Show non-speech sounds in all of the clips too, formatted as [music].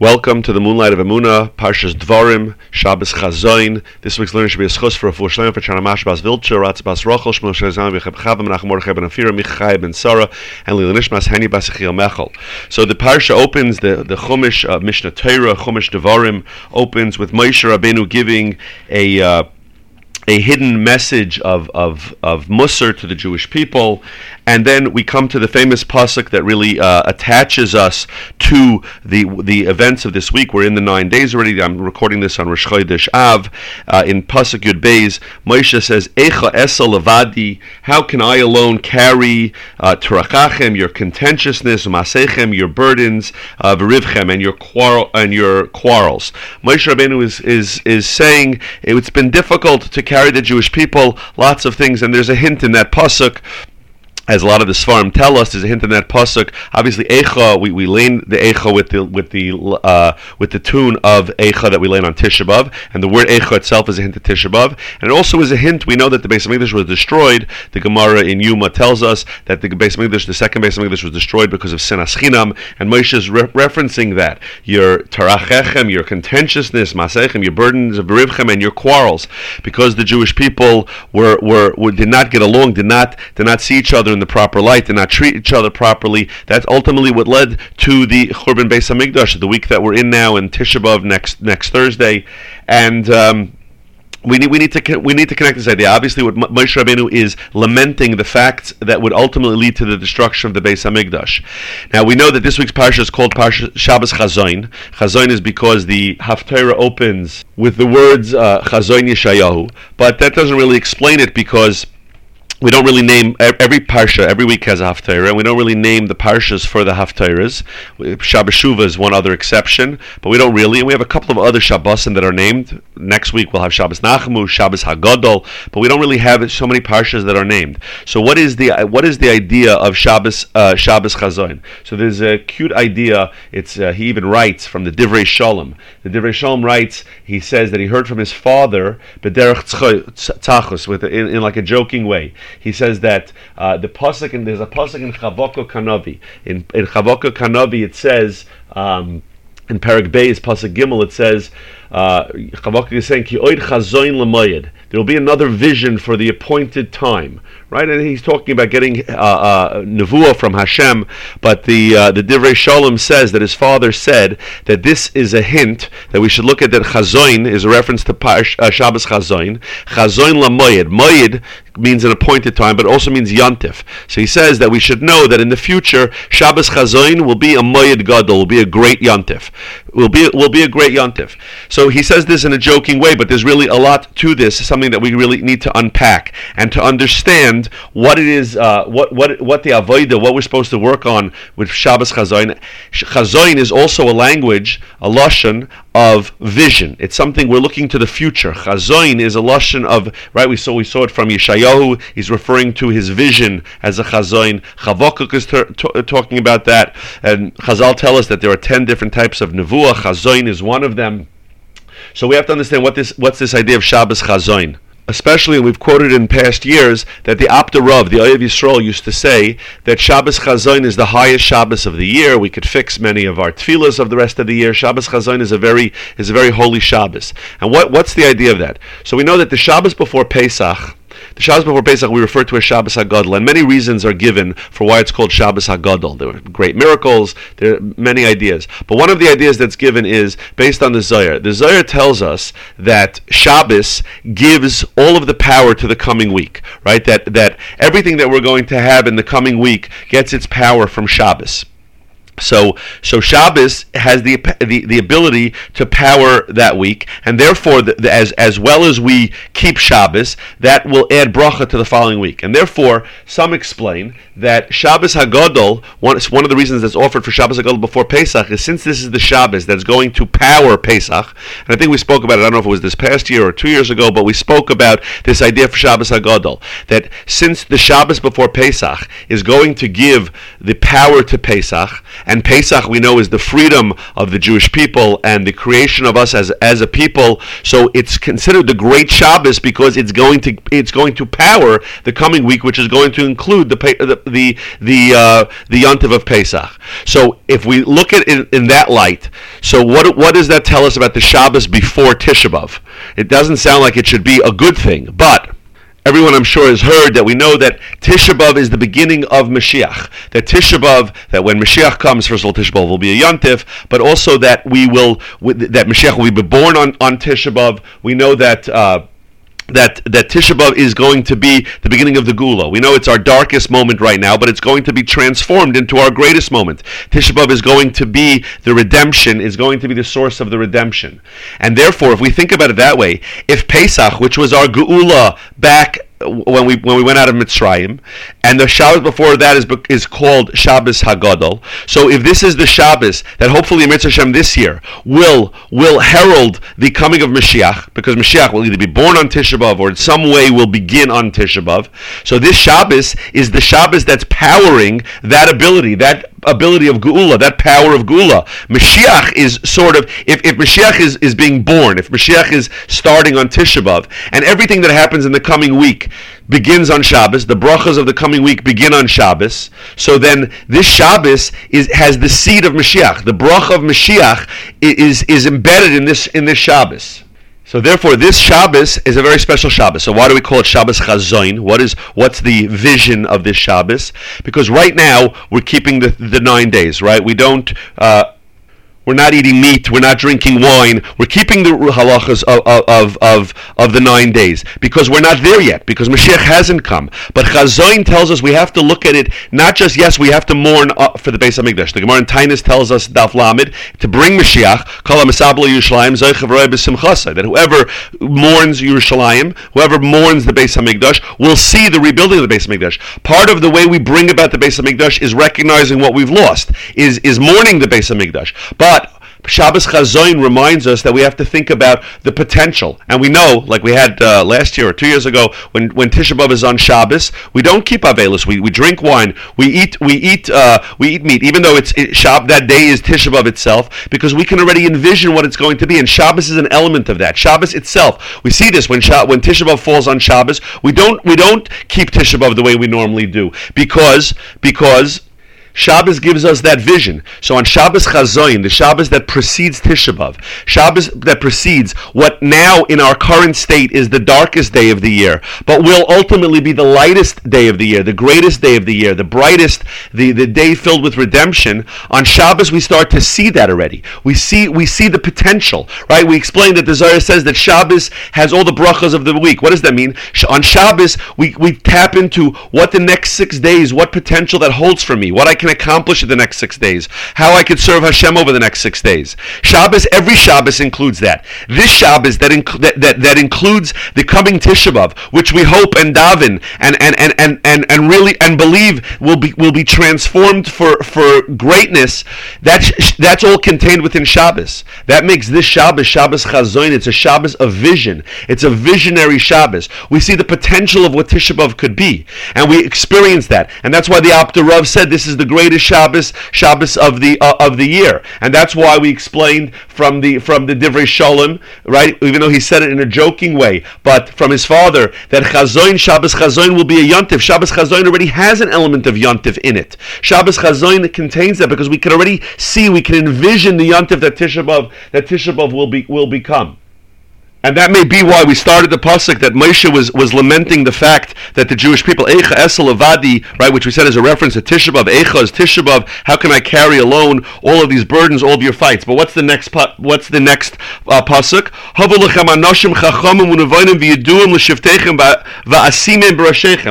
Welcome to the Moonlight of Emuna, Parshas Dvarim, Shabbos Chazoin. This week's learning should be a zchus for a full shlem for Chana Mashbas Vilcha, Ratz Bas Rochel, Shmuel Shazam, V'chab Chavam, Menachem Mordechai ben Afira, Michai ben Sarah, and Lila Nishmas, Hani Bas Echiel Mechel. So the Parsha opens, the, the Chumash, uh, Mishnah Torah, Chumash Dvarim, opens with Moshe Rabbeinu giving a... Uh, a hidden message of, of, of Musar to the Jewish people. And then we come to the famous pasuk that really uh, attaches us to the the events of this week. We're in the nine days already. I'm recording this on Rosh Chodesh Av. Uh, in pasuk Yud Beis, Moshe says, "Echa esa levadi." How can I alone carry uh, your contentiousness, masechem, your burdens, uh, verivchem, and your quarrel and your quarrels? Moshe Rabbeinu is is is saying it's been difficult to carry carry the Jewish people, lots of things, and there's a hint in that pasuk as a lot of the Svarim tell us, there's a hint in that pasuk. Obviously, Eicha, we, we lane the Eicha with the with the uh, with the tune of Eicha that we lane on Tisha B'av, and the word Eicha itself is a hint of Tisha B'av, and it also is a hint. We know that the Beis Hamikdash was destroyed. The Gemara in Yuma tells us that the Beis Hamikdash, the second Beis Hamikdash, was destroyed because of Sinas Chinam, and Moshe is re- referencing that your Tarachechem, your contentiousness, Masechem, your burdens of Berivchem, and your quarrels, because the Jewish people were, were, were did not get along, did not did not see each other in the proper light, did not treat each other properly. That's ultimately what led to the Churban Beis Hamikdash, the week that we're in now, in Tisha B'av next next Thursday, and. Um, we need, we need to we need to connect this idea. Obviously, what Moshe Rabbeinu is lamenting the facts that would ultimately lead to the destruction of the Beis Hamikdash. Now we know that this week's parsha is called Parsha Shabbos Chazoin. Chazoin is because the Haftarah opens with the words uh, Chazoin Yeshayahu, but that doesn't really explain it because we don't really name every parsha. Every week has a haftarah, and we don't really name the parshas for the haftarahs. Shabbos Shuva is one other exception, but we don't really. And we have a couple of other Shabbosim that are named. Next week we'll have Shabbos Nachamu, Shabbos Hagadol, but we don't really have so many parshas that are named. So what is the what is the idea of Shabbos uh, Shabbos Chazon? So there's a cute idea. It's uh, he even writes from the Divrei Shalom. The Divrei Shalom writes. He says that he heard from his father Tzachos with in, in like a joking way he says that uh, the pasuk and there's a pasuk in Chavakuk Hanavi. In in Chavakuk Hanavi it says. Um, in Parak Beis, Pasuk Gimel, it says, uh, is saying, Ki oid chazoin l'mayed. There will be another vision for the appointed time, right? And he's talking about getting uh, uh, nevuah from Hashem. But the uh, the Divrei Shalom says that his father said that this is a hint that we should look at that chazoin is a reference to Parsh, uh, Shabbos chazoin. Chazoin lamoyed. Moyed means an appointed time, but also means yantif. So he says that we should know that in the future Shabbos chazoin will be a moyed gadol, will be a great yantif, will be will be a great yantif. So he says this in a joking way, but there's really a lot to this. Something that we really need to unpack and to understand what it is, uh, what what what the avodah, what we're supposed to work on with Shabbos chazoin. Chazoin is also a language, a lashon of vision. It's something we're looking to the future. Chazoin is a lashon of right. We saw we saw it from Yeshayahu. He's referring to his vision as a chazoin. Chavokuk is ter- t- talking about that, and Chazal tell us that there are ten different types of nevuah. Chazoin is one of them. So we have to understand what this what's this idea of Shabbos chazoin especially we've quoted in past years that the Apta Rav, the Oyev Yisrael, used to say that Shabbos Chazon is the highest Shabbos of the year. We could fix many of our tefillas of the rest of the year. Shabbos Chazon is a very is a very holy Shabbos. And what what's the idea of that? So we know that the Shabbos before Pesach the Shabbos before Pesach we refer to as Shabbos Hagadol, and many reasons are given for why it's called Shabbos Hagadol. There are great miracles, there are many ideas. But one of the ideas that's given is based on the Zohar. The Zohar tells us that Shabbos gives all of the power to the coming week, right? That, that everything that we're going to have in the coming week gets its power from Shabbos. So, so Shabbos has the, the, the ability to power that week, and therefore, the, the, as as well as we keep Shabbos, that will add bracha to the following week. And therefore, some explain that Shabbos Hagadol, one, one of the reasons that's offered for Shabbos Hagadol before Pesach is since this is the Shabbos that's going to power Pesach, and I think we spoke about it. I don't know if it was this past year or two years ago, but we spoke about this idea for Shabbos Hagadol that since the Shabbos before Pesach is going to give the power to Pesach and Pesach, we know, is the freedom of the Jewish people and the creation of us as, as a people. So it's considered the great Shabbos because it's going to it's going to power the coming week, which is going to include the the, the the uh, the of Pesach. So if we look at it in, in that light, so what what does that tell us about the Shabbos before Tisha? It doesn't sound like it should be a good thing, but everyone I'm sure has heard that we know that Tisha B'av is the beginning of Mashiach. That Tisha B'av, that when Mashiach comes, first of all, Tisha B'av will be a Yontif, but also that we will, that Mashiach will be born on, on Tisha B'av. We know that. Uh, that that Tisha B'av is going to be the beginning of the Geula. We know it's our darkest moment right now, but it's going to be transformed into our greatest moment. Tisha B'av is going to be the redemption, is going to be the source of the redemption. And therefore, if we think about it that way, if Pesach, which was our Geula back when we when we went out of Mitzrayim, and the Shabbos before that is is called Shabbos Hagadol. So if this is the Shabbos that hopefully Mitzvah this year will will herald the coming of Mashiach, because Mashiach will either be born on Tisha B'av or in some way will begin on Tisha B'av. So this Shabbos is the Shabbos that's powering that ability, that ability of Geula, that power of Geula. Mashiach is sort of, if, if Mashiach is, is being born, if Mashiach is starting on Tisha and everything that happens in the coming week begins on Shabbos, the brachas of the coming week begin on Shabbos, so then this Shabbos is, has the seed of Mashiach. The bracha of Mashiach is, is embedded in this, in this Shabbos. So therefore, this Shabbos is a very special Shabbos. So why do we call it Shabbos Chazoin? What is what's the vision of this Shabbos? Because right now we're keeping the, the nine days, right? We don't. Uh, we're not eating meat. We're not drinking wine. We're keeping the halachas of, of, of, of the nine days because we're not there yet, because Mashiach hasn't come. But Chazoin tells us we have to look at it, not just, yes, we have to mourn uh, for the Beis HaMikdash. The Gemara in Taanis tells us, Daf Lamed, to bring Mashiach, that whoever mourns Yerushalayim, whoever mourns the Beis HaMikdash, will see the rebuilding of the Beis HaMikdash. Part of the way we bring about the Beis HaMikdash is recognizing what we've lost, is, is mourning the Beis HaMikdash. But Shabbos Chazoin reminds us that we have to think about the potential, and we know, like we had uh, last year or two years ago, when when Tisha B'av is on Shabbos, we don't keep Avelis. We, we drink wine. We eat we eat uh, we eat meat, even though it's it, Shab that day is Tisha B'av itself, because we can already envision what it's going to be, and Shabbos is an element of that. Shabbos itself, we see this when Shab, when Tisha B'av falls on Shabbos, we don't we don't keep Tisha B'av the way we normally do, because because Shabbos gives us that vision. So on Shabbos Chazoin, the Shabbos that precedes Tisha Shabbos that precedes what now in our current state is the darkest day of the year, but will ultimately be the lightest day of the year, the greatest day of the year, the brightest, the, the day filled with redemption. On Shabbos we start to see that already. We see we see the potential, right? We explained that the Zohar says that Shabbos has all the brachas of the week. What does that mean? On Shabbos we, we tap into what the next six days, what potential that holds for me, what I can can accomplish in the next six days, how I could serve Hashem over the next six days. Shabbos, every Shabbos includes that. This Shabbos that, inc- that, that, that includes the coming Tisha B'av, which we hope and daven and, and, and, and, and, and really and believe will be will be transformed for, for greatness. That's that's all contained within Shabbos. That makes this Shabbos Shabbos Chazoin. It's a Shabbos of vision. It's a visionary Shabbos. We see the potential of what Tisha B'av could be, and we experience that. And that's why the Apter Rav said this is the greatest Shabbos, Shabbos of the uh, of the year, and that's why we explained from the from the Divrei Shalom, right? Even though he said it in a joking way, but from his father that Chazoin Shabbos Chazoin will be a yontif. Shabbos Chazoin already has an element of yontif in it. Shabbos Chazoin contains that because we can already see, we can envision the yontif that Tisha B'av that Tisha B'av will be will become. And that may be why we started the pasuk that Moshe was, was lamenting the fact that the Jewish people, Eicha Esa Levadi, right, which we said is a reference to Tisha B'av, Eicha is Tisha B'av, how can I carry alone all of these burdens, all of your fights? But what's the next what's the next uh, pasuk?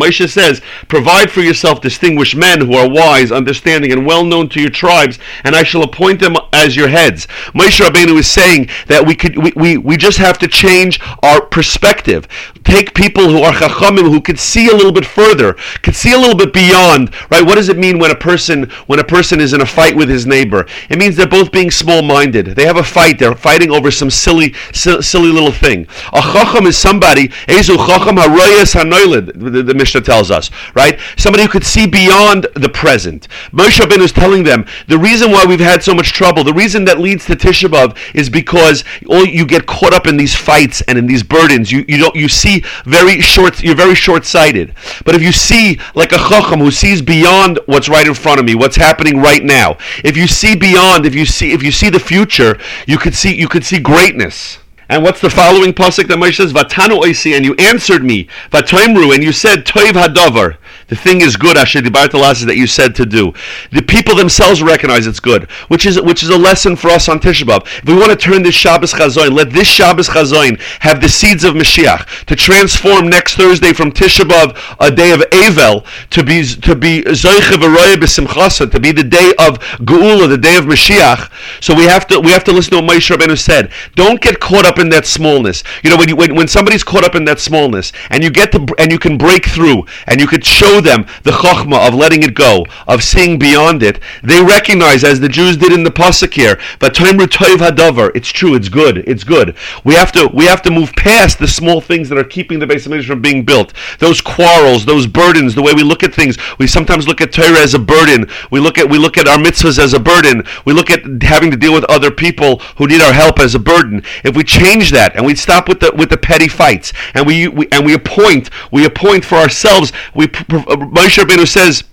Moshe says, provide for yourself distinguished men who are wise, understanding, and well known to your tribes, and I shall appoint them as your heads. Moshe Rabbeinu is saying that we could we, we, we just have to change our perspective. Take people who are chachamim who could see a little bit further, could see a little bit beyond. Right? What does it mean when a person when a person is in a fight with his neighbor? It means they're both being small-minded. They have a fight. They're fighting over some silly silly little thing. A chacham is somebody. Ezu chacham haroyas hanoilid. The, Mishnah tells us. Right? Somebody who could see beyond the present. Moshe Rabbeinu is telling them the reason why we've had so much trouble, the reason that leads to Tisha is because all you get caught up in these fights and in these burdens, you, you don't you see very short. You're very short sighted. But if you see like a chacham who sees beyond what's right in front of me, what's happening right now. If you see beyond, if you see if you see the future, you could see you could see greatness. And what's the following pasuk that Moshe says? Vatanu oisi, and you answered me, Vatoimru, and you said Toiv hadavar. The thing is good, Asher Dibartalas, that you said to do. The people themselves recognize it's good, which is which is a lesson for us on Tisha B'Av. If we want to turn this Shabbos Chazoin, let this Shabbos Chazoin have the seeds of Mashiach to transform next Thursday from Tisha B'Av, a day of Avel, to be to be Zoiche V'Roye B'Simchasa, to be the day of Geula, the day of Mashiach. So we have to we have to listen to what Moshe Rabbeinu said. Don't get caught up in that smallness. You know, when you when, when somebody's caught up in that smallness, and you get to and you can break through, and you could show them the chokhmah of letting it go, of seeing beyond it, they recognize, as the Jews did in the pasuk here, but hadavar. It's true. It's good. It's good. We have to we have to move past the small things that are keeping the base of from being built. Those quarrels, those burdens, the way we look at things. We sometimes look at Torah as a burden. We look at we look at our mitzvahs as a burden. We look at having to deal with other people who need our help as a burden. If we change that and we stop with the with the petty fights and we, we and we appoint we appoint for ourselves we Moshe Rabbeinu says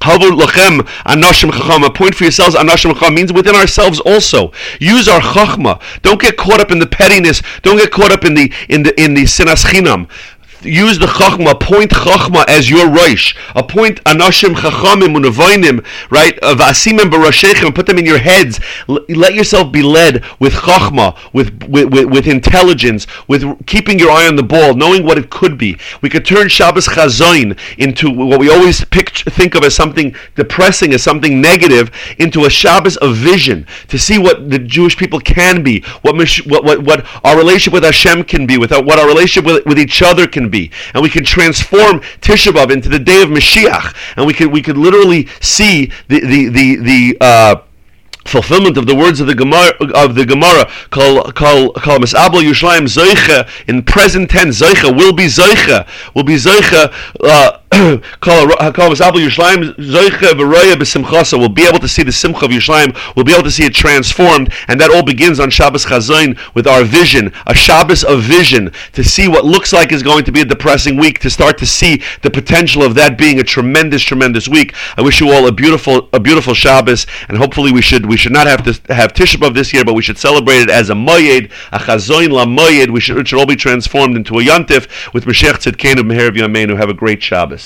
Havur lachem anashim chacham. Appoint for yourselves anashim chacham means within ourselves also. Use our chachma. Don't get caught up in the pettiness. Don't get caught up in the in the in the sinas chinam use the chachma, appoint chachma as your roish, appoint anashim chachamim unavoinim, right? Uh, Vasimim barashechem, put them in your heads. let yourself be led with chachma, with, with, with, with intelligence, with keeping your eye on the ball, knowing what it could be. We could turn Shabbos chazoin into what we always picture, think of as something depressing, as something negative, into a Shabbos of vision to see what the Jewish people can be, what what what, what our relationship with Hashem can be, with what our relationship with, with each other can be, and we can transform Tisha B'av into the day of Mashiach, and we could we could literally see the the the the. Uh, fulfillment of the words of the Gemara of the Gemara call call call Misabel Yerushalayim Zoicha in present tense Zoicha will be Zoicha will be Zoicha uh, [coughs] will be able to see the simcha of Yerushalayim. We'll be able to see it transformed, and that all begins on Shabbos Chazoin with our vision, a Shabbos of vision, to see what looks like is going to be a depressing week, to start to see the potential of that being a tremendous, tremendous week. I wish you all a beautiful, a beautiful Shabbos, and hopefully we should we should not have to have Tisha B'av this year, but we should celebrate it as a Moyed, a Chazoin La Moyed. We should, it should all be transformed into a Yantif with Mashiach Tzidkenu Meher Yameinu. Have a great Shabbos.